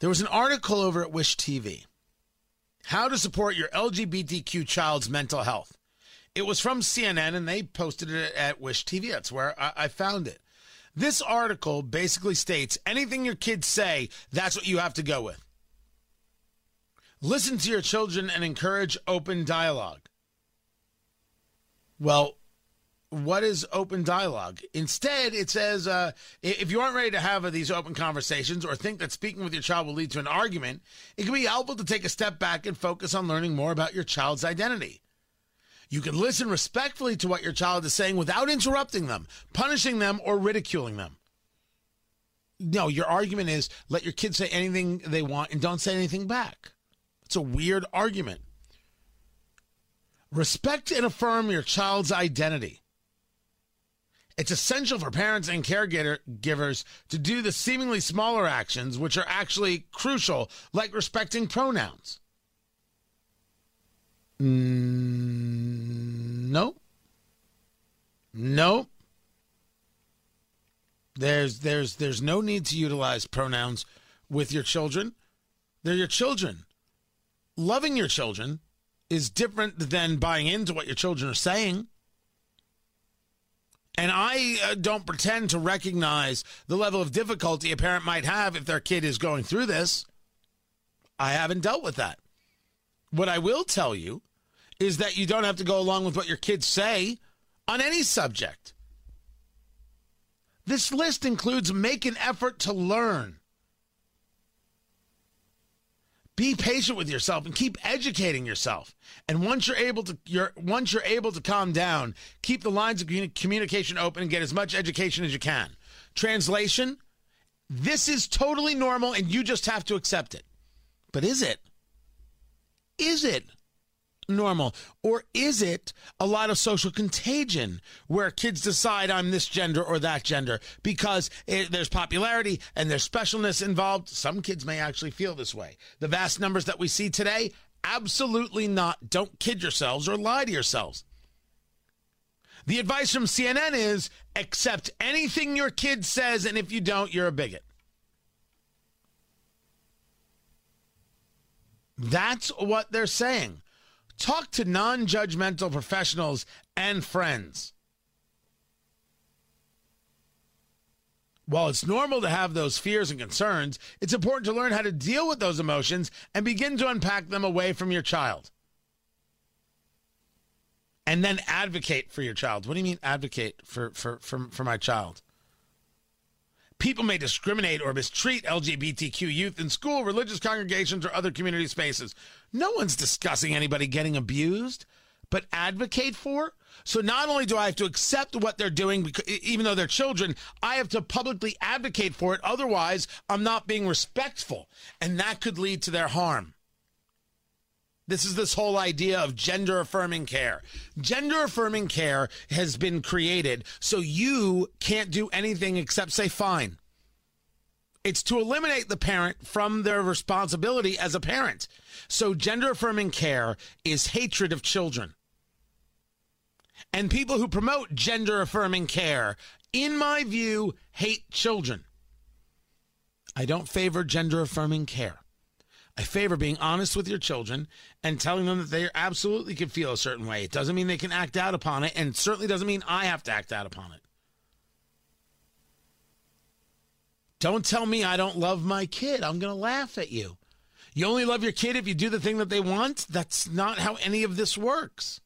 There was an article over at Wish TV How to Support Your LGBTQ Child's Mental Health. It was from CNN and they posted it at Wish TV. That's where I, I found it. This article basically states anything your kids say, that's what you have to go with. Listen to your children and encourage open dialogue. Well, what is open dialogue? Instead, it says uh, if you aren't ready to have these open conversations or think that speaking with your child will lead to an argument, it can be helpful to take a step back and focus on learning more about your child's identity. You can listen respectfully to what your child is saying without interrupting them, punishing them, or ridiculing them. No, your argument is let your kids say anything they want and don't say anything back. It's a weird argument. Respect and affirm your child's identity. It's essential for parents and caregivers to do the seemingly smaller actions, which are actually crucial, like respecting pronouns. Mm, no. No. There's there's there's no need to utilize pronouns with your children. They're your children. Loving your children is different than buying into what your children are saying. And I uh, don't pretend to recognize the level of difficulty a parent might have if their kid is going through this. I haven't dealt with that. What I will tell you is that you don't have to go along with what your kids say on any subject. This list includes make an effort to learn. Be patient with yourself and keep educating yourself. And once you're able to you're once you're able to calm down, keep the lines of communication open and get as much education as you can. Translation, this is totally normal and you just have to accept it. But is it? Is it? Normal? Or is it a lot of social contagion where kids decide I'm this gender or that gender because it, there's popularity and there's specialness involved? Some kids may actually feel this way. The vast numbers that we see today, absolutely not. Don't kid yourselves or lie to yourselves. The advice from CNN is accept anything your kid says, and if you don't, you're a bigot. That's what they're saying. Talk to non judgmental professionals and friends. While it's normal to have those fears and concerns, it's important to learn how to deal with those emotions and begin to unpack them away from your child. And then advocate for your child. What do you mean advocate for, for, for, for my child? People may discriminate or mistreat LGBTQ youth in school, religious congregations, or other community spaces. No one's discussing anybody getting abused, but advocate for. So not only do I have to accept what they're doing, even though they're children, I have to publicly advocate for it. Otherwise, I'm not being respectful, and that could lead to their harm. This is this whole idea of gender affirming care. Gender affirming care has been created so you can't do anything except say fine. It's to eliminate the parent from their responsibility as a parent. So gender affirming care is hatred of children. And people who promote gender affirming care, in my view, hate children. I don't favor gender affirming care. I favor being honest with your children and telling them that they absolutely can feel a certain way. It doesn't mean they can act out upon it, and certainly doesn't mean I have to act out upon it. Don't tell me I don't love my kid. I'm going to laugh at you. You only love your kid if you do the thing that they want? That's not how any of this works.